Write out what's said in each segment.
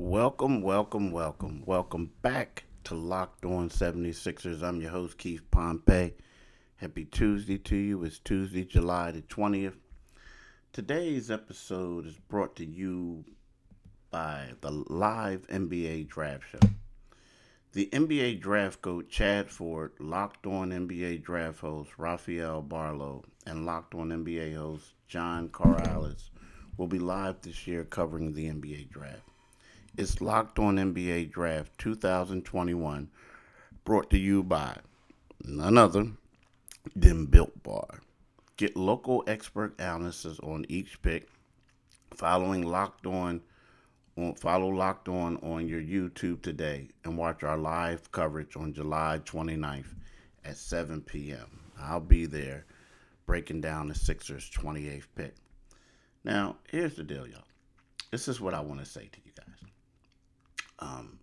Welcome, welcome, welcome, welcome back to Locked On 76ers. I'm your host, Keith Pompey. Happy Tuesday to you. It's Tuesday, July the 20th. Today's episode is brought to you by the live NBA draft show. The NBA draft coach Chad Ford, Locked On NBA draft host Rafael Barlowe, and Locked On NBA host John Corrales will be live this year covering the NBA draft. It's Locked On NBA Draft 2021, brought to you by none other than Built Bar. Get local expert analysis on each pick, following Locked On. Follow Locked On on your YouTube today and watch our live coverage on July 29th at 7 p.m. I'll be there breaking down the Sixers' 28th pick. Now, here's the deal, y'all. This is what I want to say to you guys um,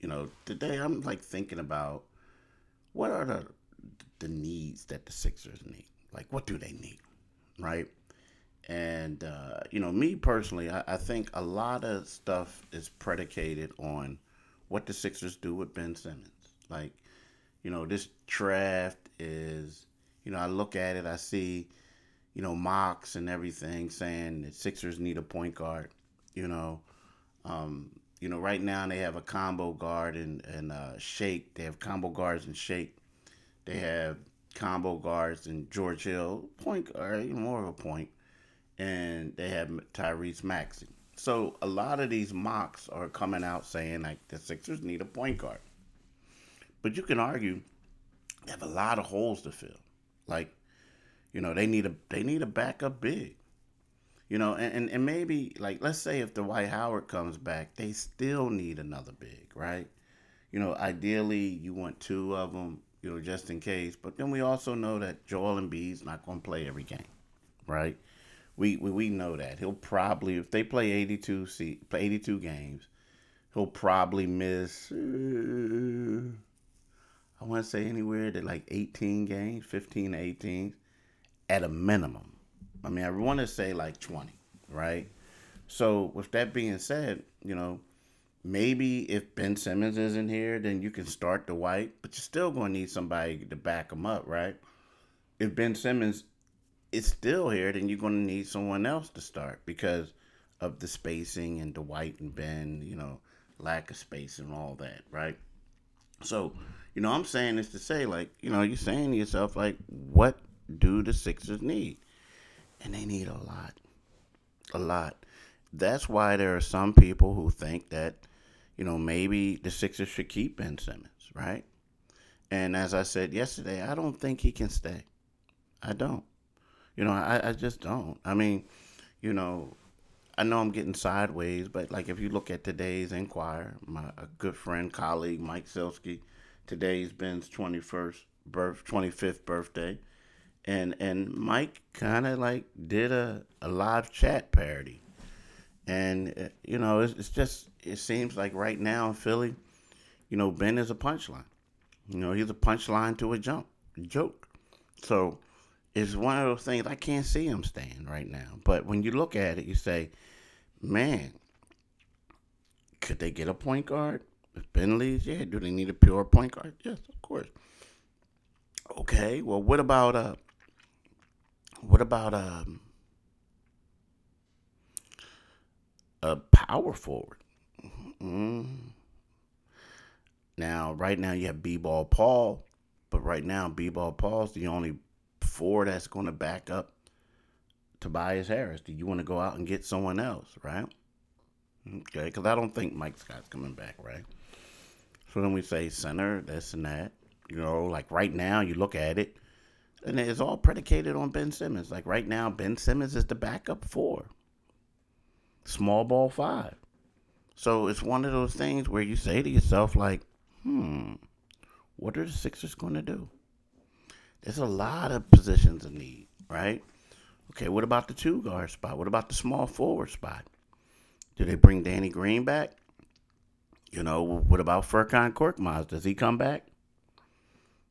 you know, today I'm like thinking about what are the the needs that the Sixers need. Like, what do they need, right? And uh, you know, me personally, I, I think a lot of stuff is predicated on what the Sixers do with Ben Simmons. Like, you know, this draft is, you know, I look at it, I see, you know, mocks and everything saying that Sixers need a point guard. You know, um, you know, right now they have a combo guard and and uh, Shake. They have combo guards and Shake. They have combo guards and George Hill, point guard, more of a point, and they have Tyrese Maxey. So a lot of these mocks are coming out saying like the Sixers need a point guard, but you can argue they have a lot of holes to fill. Like, you know, they need a they need a backup big. You know, and, and, and maybe like let's say if Dwight Howard comes back, they still need another big, right? You know, ideally you want two of them, you know, just in case. But then we also know that Joel and Embiid's not going to play every game, right? We, we we know that he'll probably if they play 82 see, play 82 games, he'll probably miss. I want to say anywhere to like 18 games, 15 to 18 at a minimum. I mean, I want to say like 20, right? So, with that being said, you know, maybe if Ben Simmons isn't here, then you can start Dwight, but you're still going to need somebody to back him up, right? If Ben Simmons is still here, then you're going to need someone else to start because of the spacing and Dwight and Ben, you know, lack of space and all that, right? So, you know, I'm saying this to say, like, you know, you're saying to yourself, like, what do the Sixers need? And they need a lot. A lot. That's why there are some people who think that, you know, maybe the Sixers should keep Ben Simmons, right? And as I said yesterday, I don't think he can stay. I don't. You know, I, I just don't. I mean, you know, I know I'm getting sideways, but like if you look at today's Inquirer, my good friend, colleague Mike Sielski, today's Ben's 21st birth, 25th birthday and and Mike kind of like did a, a live chat parody, and uh, you know it's, it's just it seems like right now in Philly, you know Ben is a punchline, you know he's a punchline to a jump joke, so it's one of those things I can't see him staying right now. But when you look at it, you say, man, could they get a point guard? If Ben leaves, yeah. Do they need a pure point guard? Yes, of course. Okay, well, what about uh, what about um, a power forward? Mm. Now, right now you have B-ball Paul, but right now B-ball Paul's the only four that's going to back up Tobias Harris. Do you want to go out and get someone else, right? Okay, because I don't think Mike Scott's coming back, right? So then we say center, this and that. You know, like right now, you look at it, and it's all predicated on Ben Simmons. Like right now, Ben Simmons is the backup four, small ball five. So it's one of those things where you say to yourself, like, hmm, what are the Sixers going to do? There's a lot of positions in need, right? Okay, what about the two guard spot? What about the small forward spot? Do they bring Danny Green back? You know, what about Furkan Korkmaz? Does he come back?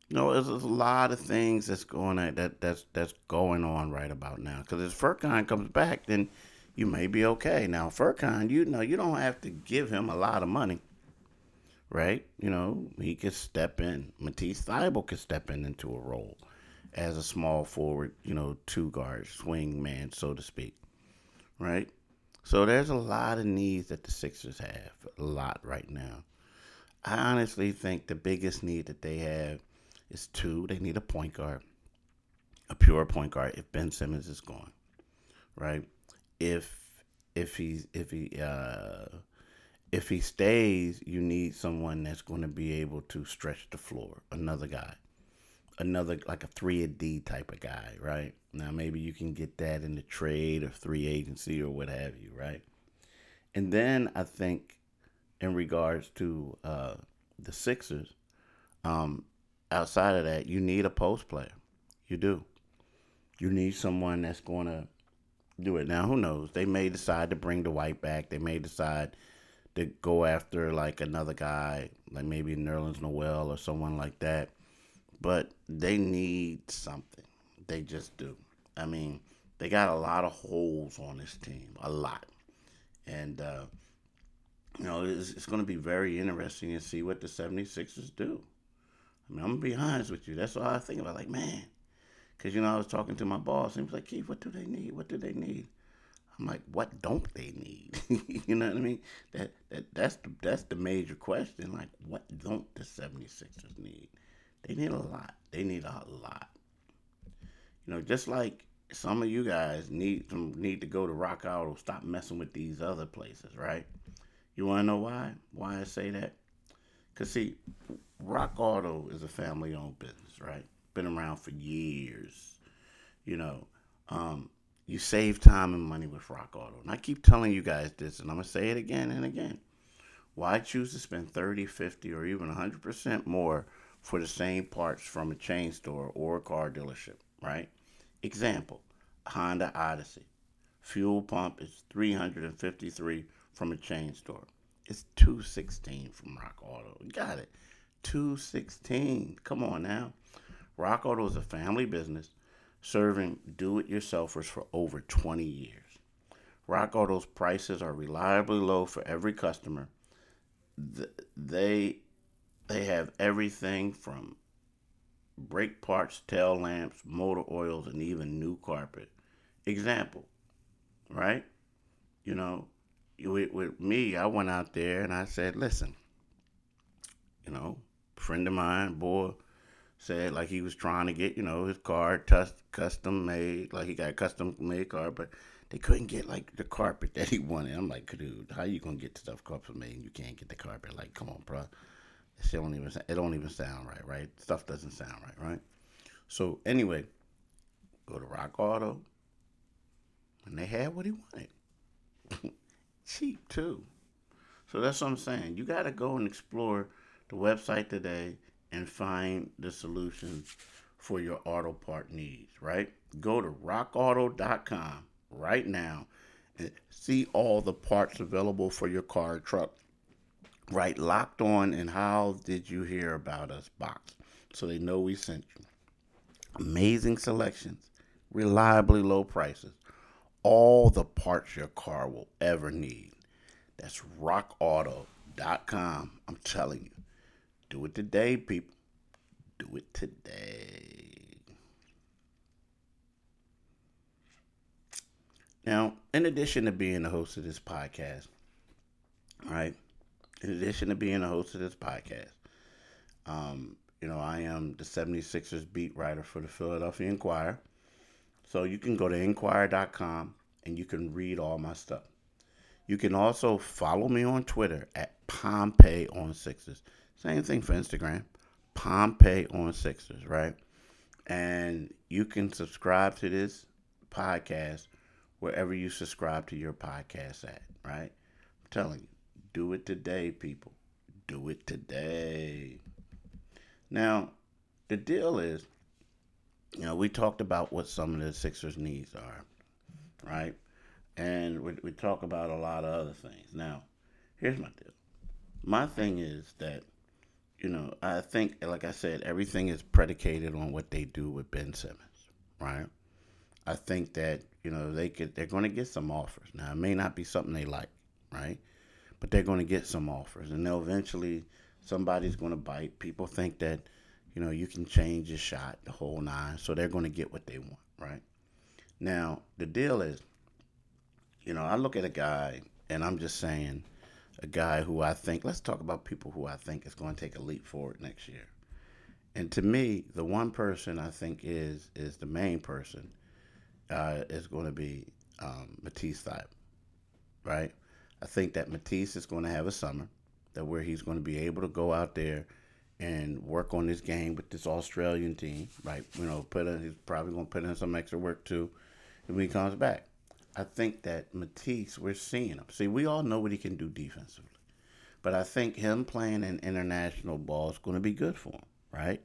You know, there's, there's, a lot of things that's going on that that's that's going on right about now. Because if Furkan comes back, then you may be okay. Now, Furkan, you know, you don't have to give him a lot of money, right? You know, he could step in. Matisse Thybulle could step in into a role as a small forward, you know, two guard, swing man, so to speak, right? So there's a lot of needs that the Sixers have, a lot right now. I honestly think the biggest need that they have is two. They need a point guard, a pure point guard. If Ben Simmons is gone, right? If if he's if he uh, if he stays, you need someone that's going to be able to stretch the floor. Another guy, another like a three and D type of guy, right? Now maybe you can get that in the trade or free agency or what have you, right? And then I think in regards to uh, the Sixers, um, outside of that, you need a post player. You do. You need someone that's going to do it. Now, who knows? They may decide to bring Dwight back. They may decide to go after like another guy, like maybe Nerlens Noel or someone like that but they need something. They just do. I mean, they got a lot of holes on this team, a lot. And, uh, you know, it's, it's going to be very interesting to see what the 76ers do. I mean, I'm to be honest with you. That's all I think about. Like, man, because, you know, I was talking to my boss, and he was like, Keith, what do they need? What do they need? I'm like, what don't they need? you know what I mean? That, that that's the that's the major question. Like, what don't the 76ers need? They need a lot. They need a lot. You know, just like some of you guys need to need to go to Rock Auto. Stop messing with these other places, right? You want to know why? Why I say that? Cause see, Rock Auto is a family-owned business, right? Been around for years. You know, um, you save time and money with Rock Auto, and I keep telling you guys this, and I'm gonna say it again and again. Why choose to spend 30, 50, or even 100% more for the same parts from a chain store or a car dealership, right? Example, Honda Odyssey. Fuel pump is 353 from a chain store. It's 216 from Rock Auto. Got it. 216. Come on now. Rock Auto is a family business serving do-it-yourselfers for over 20 years. Rock Auto's prices are reliably low for every customer. They they have everything from brake parts, tail lamps, motor oils, and even new carpet. Example, right? You know, with, with me, I went out there and I said, listen, you know, friend of mine, boy, said like he was trying to get, you know, his car t- custom made, like he got a custom made car, but they couldn't get like the carpet that he wanted. I'm like, dude, how you gonna get stuff custom made and you can't get the carpet? Like, come on, bro. It don't even it don't even sound right, right? Stuff doesn't sound right, right? So anyway, go to Rock Auto, and they had what he wanted. Cheap too. So that's what I'm saying. You got to go and explore the website today and find the solutions for your auto part needs, right? Go to rockauto.com right now and see all the parts available for your car or truck right locked on and how did you hear about us box so they know we sent you amazing selections reliably low prices all the parts your car will ever need. That's rockauto.com i'm telling you. Do it today people. Do it today. Now in addition to being the host of this podcast right? In addition to being the host of this podcast, um, you know, I am the 76ers beat writer for the Philadelphia Inquirer. So you can go to inquirer.com and you can read all my stuff. You can also follow me on Twitter at Pompey on Sixers. Same thing for Instagram, Pompey on Sixers, right? And you can subscribe to this podcast wherever you subscribe to your podcast at, right? I'm telling you, do it today, people. Do it today. Now, the deal is, you know, we talked about what some of the Sixers' needs are, right? And we, we talk about a lot of other things. Now, here's my deal. My thing is that, you know, I think, like I said, everything is predicated on what they do with Ben Simmons, right? I think that, You know, they could they're going to get some offers. Now, it may not be something they like, right? But they're going to get some offers, and they'll eventually somebody's going to bite. People think that you know you can change your shot, the whole nine, so they're going to get what they want, right? Now, the deal is, you know, I look at a guy, and I'm just saying, a guy who I think. Let's talk about people who I think is going to take a leap forward next year. And to me, the one person I think is is the main person uh, is going to be um, Matisse Thybulle, right? I think that Matisse is going to have a summer that where he's going to be able to go out there and work on this game with this Australian team, right? You know, put in, he's probably going to put in some extra work too when he comes back. I think that Matisse, we're seeing him. See, we all know what he can do defensively, but I think him playing in international ball is going to be good for him, right?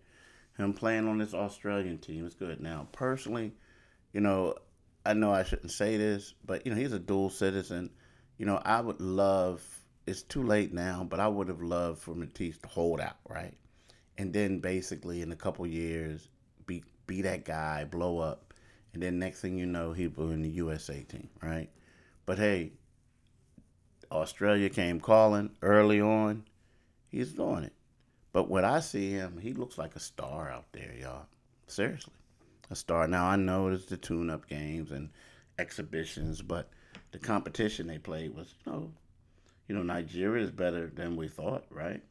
Him playing on this Australian team is good. Now, personally, you know, I know I shouldn't say this, but you know, he's a dual citizen. You know, I would love. It's too late now, but I would have loved for Matisse to hold out, right? And then basically in a couple years, be be that guy, blow up, and then next thing you know, he was in the USA team, right? But hey, Australia came calling early on. He's doing it. But when I see him, he looks like a star out there, y'all. Seriously a star. Now I know it's the tune-up games and exhibitions, but the competition they played was, you know, you know, Nigeria is better than we thought, right?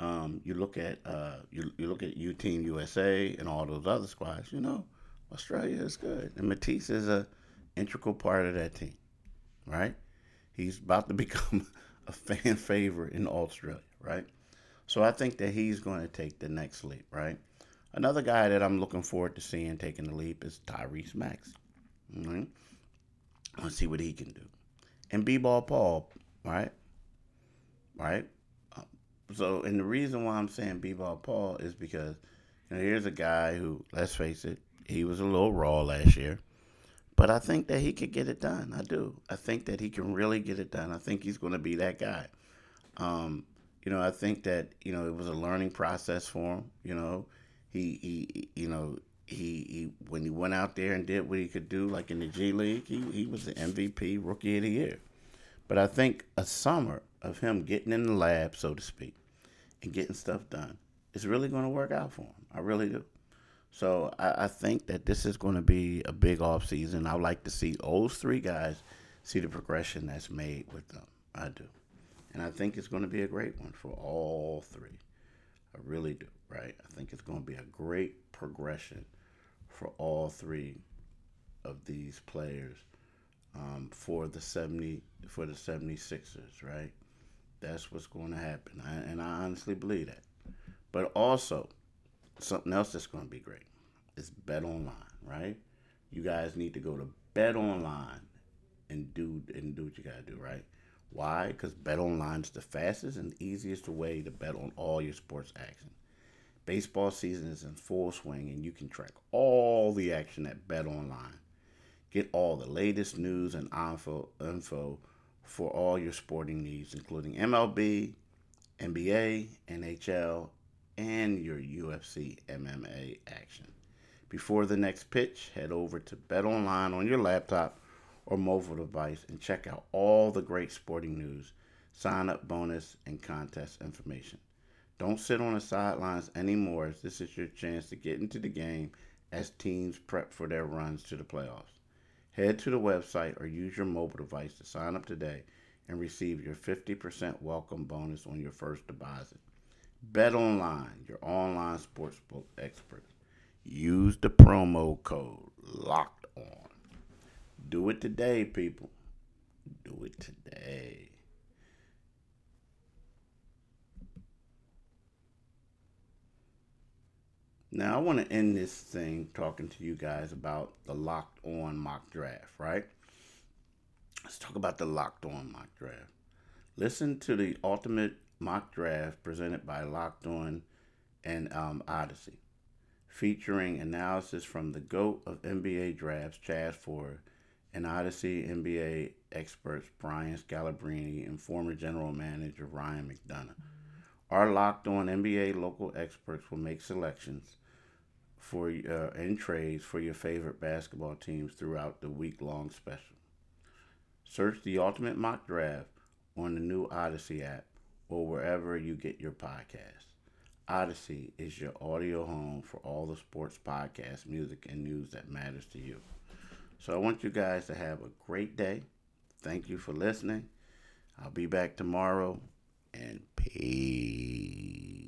Um, you look at uh, you, you look at U Team USA and all those other squads. You know, Australia is good, and Matisse is a integral part of that team, right? He's about to become a fan favorite in Australia, right? So I think that he's going to take the next leap, right? Another guy that I'm looking forward to seeing taking the leap is Tyrese Max. Right? Let's see what he can do. And B-ball Paul, right? Right? Um, so, and the reason why I'm saying B-ball Paul is because you know, here's a guy who, let's face it, he was a little raw last year. But I think that he could get it done. I do. I think that he can really get it done. I think he's going to be that guy. Um, you know, I think that, you know, it was a learning process for him. You know, he he you know he, he when he went out there and did what he could do, like in the G League, he, he was the MVP, Rookie of the Year. But I think a summer of him getting in the lab, so to speak, and getting stuff done is really going to work out for him. I really do. So I, I think that this is going to be a big off season. I would like to see those three guys see the progression that's made with them. I do. And I think it's going to be a great one for all three. I really do right? I think it's going to be a great progression for all three of these players um, for the 70 for the 76ers, right? That's what's going to happen. I, and I honestly believe that. But also, something else that's going to be great is Bet Online, right? You guys need to go to Bet Online and do and do what you got to do, right? Why? Because Bet Online is the fastest and easiest way to bet on all your sports action. Baseball season is in full swing and you can track all the action at Bet Online. Get all the latest news and info, info for all your sporting needs, including MLB, NBA, NHL, and your UFC MMA action. Before the next pitch, head over to Bet Online on your laptop or mobile device and check out all the great sporting news, sign up bonus, and contest information. Don't sit on the sidelines anymore. This is your chance to get into the game as teams prep for their runs to the playoffs. Head to the website or use your mobile device to sign up today and receive your 50% welcome bonus on your first deposit. Bet online, your online sportsbook experts. Use the promo code LOCKED ON. Do it today, people. Do it today. Now, I want to end this thing talking to you guys about the Locked On mock draft, right? Let's talk about the Locked On mock draft. Listen to the ultimate mock draft presented by Locked On and um, Audacy, featuring analysis from the GOAT of NBA drafts, Chad Ford, and Audacy NBA experts Brian Scalabrine and former general manager Ryan McDonough. Our locked on NBA local experts will make selections for uh, and trades for your favorite basketball teams throughout the week long special. Search the Ultimate Mock Draft on the new Audacy app or wherever you get your podcasts. Audacy is your audio home for all the sports podcasts, music, and news that matters to you. So I want you guys to have a great day. Thank you for listening. I'll be back tomorrow and peace.